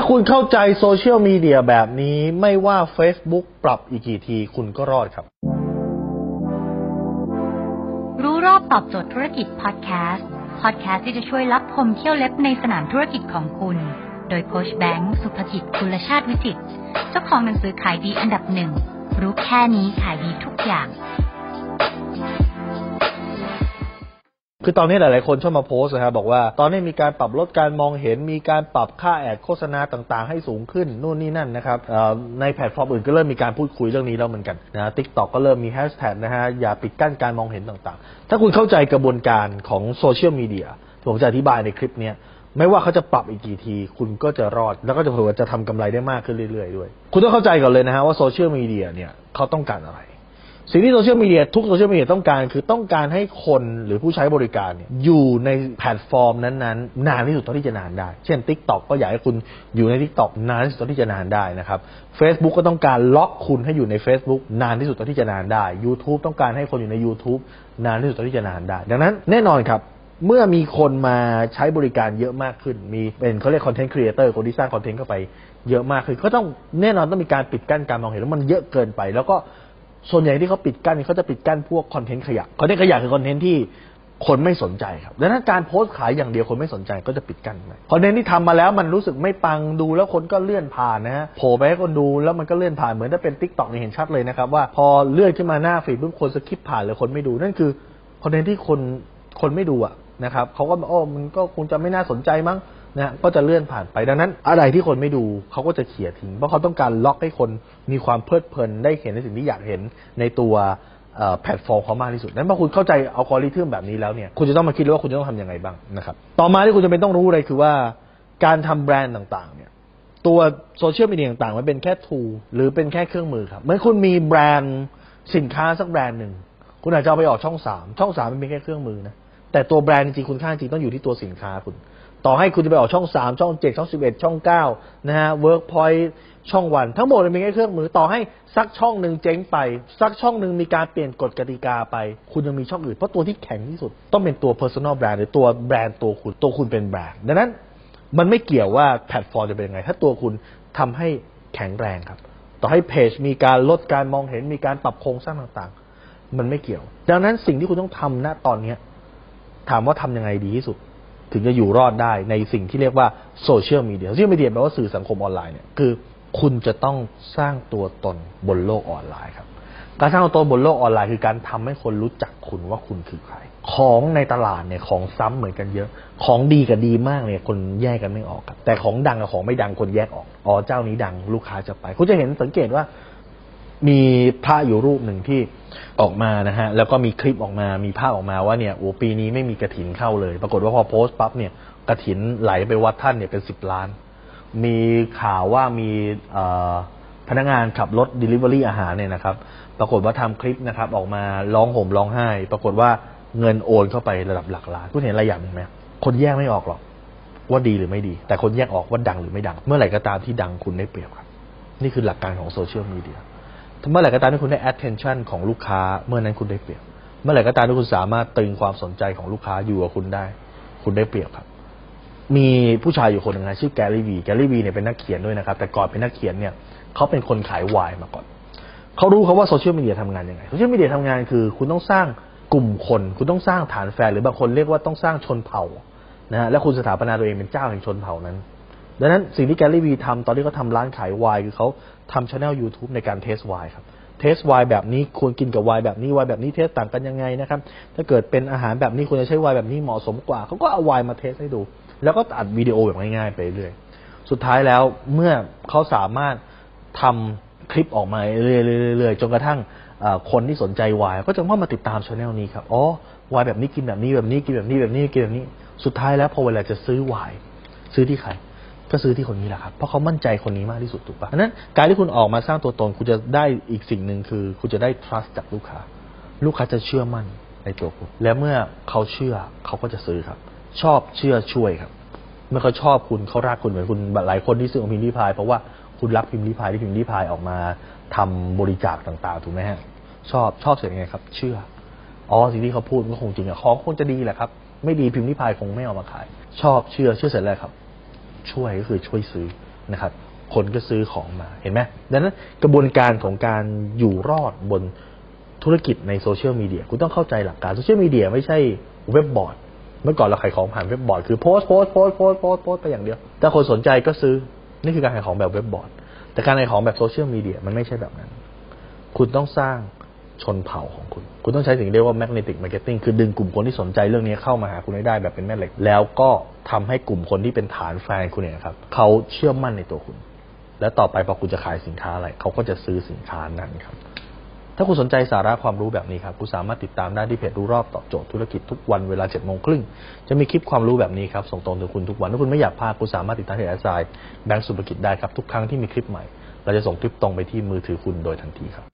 าคุณเข้าใจโซเชียลมีเดียแบบนี้ไม่ว่า Facebook ปรับอีกกี่ทีคุณก็รอดครับ รู้รอบตอบโจทย์ธุรกิจพอดแคสต์พอดแคสต์ที่จะช่วยลับคมเขี้ยวเล็บในสนามธุรกิจของคุณ โดยโค้ชแบงค์สุภกิจคุลชาติวิจิตเจ้าของหนังสือขายดีอันดับหนึ่งรู้แค่นี้ขายดีทุกอย่าง คือตอนนี้หลาย ๆ คนชอบมาโพสต์นะครับบอกว่าตอนนี้มีการปรับลดการมองเห็น มีการปรับค่า ad โฆษณาต่าง ๆ ให้สูงขึ้นนู่นนี่นั่นนะครับในแพลตฟอร์มอื่นก็เริ่มมีการพูดคุยเรื่องนี้แล้วเหมือนกันนะ TikTok ก็เริ่มมีแฮชแท็กนะฮะอย่าปิดกั้นการมองเห็นต่าง ๆ ถ้าคุณเข้าใจกระบวนการของโซเชียลมีเดียผมจะอธิบายในคลิปนี้ไม่ว่าเขาจะปรับอีกกี่ที คุณก็จะรอด แล้วก็จะเผื่อจะทำกำไรได้มากขึ้นเรื่อย ๆ ด้วย คุณต้องเข้าใจก่อนเลยนะฮะว่าโซเชียลมีเดียเนี่ยเขาต้องการอะไร สิ่งที่โซเชียลมีเดียทุกโซเชียลมีเดียต้องการคือต้องการให้คนหรือผู้ใช้บริการเนี่ยอยู่ในแพลตฟอร์มนั้นๆ นานที่สุดเท่าที่จะนานได้ เช่น Tik t o อกก็อยากให้คุณอยู่ใน Tik t o อกนานที่สุดเท่าที่จะนานได้นะครับ Facebook ก็ต้องการล็อกคุณให้อยู่ใน Facebook นานที่สุดเท่าที่จะนานได้ YouTube ต้องการให้คนอยู่ใน YouTube นานที่สุดเท่าที่จะนานได้ ดังนั้นแน่นอนครับเมื่อมีคนมาใช้บริการเยอะมากขึ้น มีเป็นเขาเรียก content creator คนที่สร้างคอนเทนต์เข้าไปเยอะมากขึ้นก็ต้องแน่นอนต้องมีการปิดกั้นการมองเห็นแล้วมันเยอะเกินไป แล้วก็ ส่วนใหญ่ที่เขาปิดกั้นเขาจะปิดกั้นพวกคอนเทนต์ขยะคอนเทนต์ขยะคือคอนเทนต์ที่คนไม่สนใจครับดังนั้นการโพสต์ขายอย่างเดียวคนไม่สนใจก็จะปิดกั้นไปคอนเทนต์ที่ทำมาแล้วมันรู้สึกไม่ปังดูแล้วคนก็เลื่อนผ่านนะฮะโผล่ไปให้คนดูแล้วมันก็เลื่อนผ่านเหมือนถ้าเป็น TikTok เนี่ยเห็นชัดเลยนะครับว่าพอเลื่อนขึ้นมาหน้าฟีดปุ๊บคน skip ผ่านเลยคนไม่ดูนั่นคือคอนเทนต์ที่คนคนไม่ดูอะนะครับเขาก็โอ้มันก็คงจะไม่น่าสนใจมั้ง นะก็จะเลื่อนผ่านไปดังนั้น อะไรที่คนไม่ดูเขาก็จะเขี่ยทิ้งเพราะเขาต้องการล็อกให้คนมีความเพลิดเพลินได้เห็นในสิ่งที่อยากเห็นในตัวแพลตฟอร์มเขามากที่สุดนั้นพอคุณเข้าใจอัลกอริทึมแบบนี้แล้วเนี่ยคุณจะต้องมาคิดเลยว่าคุณจะต้องทำยังไงบ้างนะครับต่อมาที่คุณจะเป็นต้องรู้เลยคือว่าการทำแบรนด์ต่างๆ เนี่ยตัวโซเชียลมีเดียต่างๆมันเป็นแค่ tool หรือเป็นแค่เครื่องมือครับเหมือนคุณมีแบรนด์สินค้าสักแบรนด์หนึ่งคุณอาจจะเอาไปออกช่องสามช่องสามมันเป็นแค่เครื่องมือนะ แต่ตัวแบรนด์จริงๆคุณค่าจริงต้องอยู่ที่ตัวสินค้าคุณ ต่อให้คุณจะไปออกช่องสามช่องเจ็ดช่องสิบเอ็ดช่องเก้านะฮะเวิร์กพอยต์ช่องวัน ทั้งหมดมันเป็นแค่เครื่องมือต่อให้สักช่องหนึ่งเจ๊งไปสักช่องหนึ่งมีการเปลี่ยนกฎกติกาไป คุณยังมีช่องอื่น เพราะตัวที่แข็งที่สุด ต้องเป็นตัว personal brand หรือตัวแบรนด์ตัวคุณตัวคุณเป็นแบรนด์ดังนั้นมันไม่เกี่ยวว่าแพลตฟอร์มจะเป็นยังไง ถ้าตัวคุณทำให้แข็งแรงครับ ต่อให้เพจมีการลดการมองเห็นมีการปรับโครงสร้างต่างๆ มันไม่เกี่ยว ดังนั้นสิ่งที่คุณต้องทำณตอนเนี้ย ถามว่าทำยังไงดีที่สุด ถึงจะอยู่รอดได้ในสิ่งที่เรียกว่าโซเชียลมีเดียโซเชียลมีเดียแปลว่าสื่อสังคมออนไลน์เนี่ยคือคุณจะต้องสร้างตัวตนบนโลกออนไลน์ครับ การสร้างตัวตนบนโลกออนไลน์คือการทำให้คนรู้จักคุณว่าคุณคือใคร ของในตลาดเนี่ยของซ้ำเหมือนกันเยอะ ของดีกับดีมากเนี่ยคนแยกกันไม่ออกครับ แต่ของดังกับของไม่ดังคนแยกออก อ๋อเจ้านี้ดังลูกค้าจะไป คุณจะเห็นสังเกตว่า มีพระอยู่รูปหนึ่งที่ ออกมานะฮะแล้วก็มีคลิปออกมามีภาพออกมาว่าเนี่ยโอ้ปีนี้ไม่มีกระถินเข้าเลย ปรากฏว่าพอโพสต์ปั๊บเนี่ยกระถินไหลไปวัดท่านเนี่ยเป็นสิบล้าน มีข่าวว่ามีพนักงานขับรถ Delivery อาหารเนี่ยนะครับ ปรากฏว่าทำคลิปนะครับ ออกมาร้องห่มร้องไห้ ปรากฏว่าเงินโอนเข้าไประดับหลักล้านคุณเห็นอะไรอย่างหนึ่งไหมคนแยกไม่ออกหรอกว่าดีหรือไม่ดี แต่คนแยกออกว่าดังหรือไม่ดัง เมื่อไหร่ก็ตามที่ดังคุณได้เปรียบครับ นี่คือหลักการของโซเชียลมีเดีย เมื่อไหร่ก็ตามที่คุณได้ attention ของลูกค้า เมื่อนั้นคุณได้เปรียบ เมื่อไหร่ก็ตามที่คุณสามารถตึงความสนใจของลูกค้าอยู่กับคุณได้ คุณได้เปรียบครับ มีผู้ชายอยู่คนหนึ่งนะชื่อแกรี่วีแกรี่วีเนี่ยเป็นนักเขียนด้วยนะครับ แต่ก่อนเป็นนักเขียนเนี่ยเขาเป็นคนขายไวน์มาก่อนเขารู้เขาว่าโซเชียลมีเดียทำงานยังไงโซเชียลมีเดียทำงานคือ คุณต้องสร้างกลุ่มคน คุณต้องสร้างฐานแฟนหรือบางคนเรียกว่าต้องสร้างชนเผ่านะฮะและคุณสถาปนาตัวเองเป็นเจ้าแห่งชนเผ่านั้น ดังนั้นสิ่งที่ Gary Vee ทำตอนที่เขาทำร้านขายไวน์คือเขาทำช anel YouTube ในการ taste ไวน์ครับ taste ไวน์แบบนี้ควรกินกับไวน์แบบนี้ไวน์แบบนี้ taste ต่างกันยังไงนะครับ ถ้าเกิดเป็นอาหารแบบนี้ควรจะใช้ไวน์แบบนี้เหมาะสมกว่าเขาก็เอาไวน์มา taste ให้ดู แล้วก็อัดวิดีโอแบบง่ายๆไปเรื่อยสุดท้ายแล้วเมื่อเขาสามารถทำคลิปออกมาเรื่อยๆจนกระทั่งคนที่สนใจไวน์ก็จะเข้ามาติดตามช anel นี้ครับอ๋อไวน์แบบนี้กินแบบนี้แบบนี้กินแบบนี้แบบนี้กินแบบนี้ สุดท้ายแล้วพอเวลาจะซื้อไวน์ซื้อที่ใคร ก็ซื้อที่คนนี้แหละครับ เพราะเขามั่นใจคนนี้มากที่สุดถูกปะดังนั้นการที่คุณออกมาสร้างตัวตนคุณจะได้อีกสิ่งหนึ่งคือ คุณจะได้ trust จากลูกค้า ลูกค้าจะเชื่อมั่นในตัวคุณ และเมื่อเขาเชื่อเขาก็จะซื้อครับ ชอบเชื่อช่วยครับ เมื่อเขาชอบคุณเขารักคุณเหมือนคุณหลายคนที่ซื้อของพิมพ์ริพายเพราะว่าคุณรักพิมพ์ริพายที่พิมพ์ริพายออกมาทำบริจาคต่างๆถูกไหมฮะชอบชอบเสร็จยังไงครับ เชื่ออ๋อสิ่งที่เขาพูดก็คงจริงอะของคงจะดีแหละครับ ไม่ดีพิมพ์ริพายคงไม่เอามาขาย ชอบเชื่อเชื่อเสร็จแล้วครับ ช่วยก็คือช่วยซื้อนะครับ คนก็ซื้อของมาเห็นไหมดังนั้นกระบวนการของการอยู่รอดบนธุรกิจในโซเชียลมีเดียคุณต้องเข้าใจหลักการโซเชียลมีเดียไม่ใช่เว็บบอร์ด เมื่อก่อนเราขายของผ่านเว็บบอร์ดคือโพสต์โพสต์โพสต์โพสต์โพสต์โพสต์ไปอย่างเดียวถ้าคนสนใจก็ซื้อนี่คือการขายของแบบเว็บบอร์ด แต่การขายของแบบโซเชียลมีเดียมันไม่ใช่แบบนั้น คุณต้องสร้าง ชนเผ่าของคุณ คุณต้องใช้สิ่งเรียกว่า magnetic marketing คือดึงกลุ่มคนที่สนใจเรื่องนี้เข้ามาหาคุณให้ได้แบบเป็นแม่เหล็ก แล้วก็ทำให้กลุ่มคนที่เป็นฐานแฟนคุณเนี่ยครับเขาเชื่อมั่นในตัวคุณ แล้วต่อไปพอคุณจะขายสินค้าอะไรเขาก็จะซื้อสินค้านั้นครับ ถ้าคุณสนใจสาระความรู้แบบนี้ครับคุณสามารถติดตามได้ที่เพจรู้รอบตอบโจทย์ธุรกิจทุกวันเวลา7จ็ดโมงครึ่งจะมีคลิปความรู้แบบนี้ครับส่งตรงถึงคุณทุกวันถ้าคุณไม่อยากพลาดคุณสามารถติดตามเพจแอสไซแบงก์สุภกิจได้ครับทุกครั้งที่มีคลิปใหม่เราจะส่งคลิปตรงไปที่มือถือคุณโดยทันทีครับ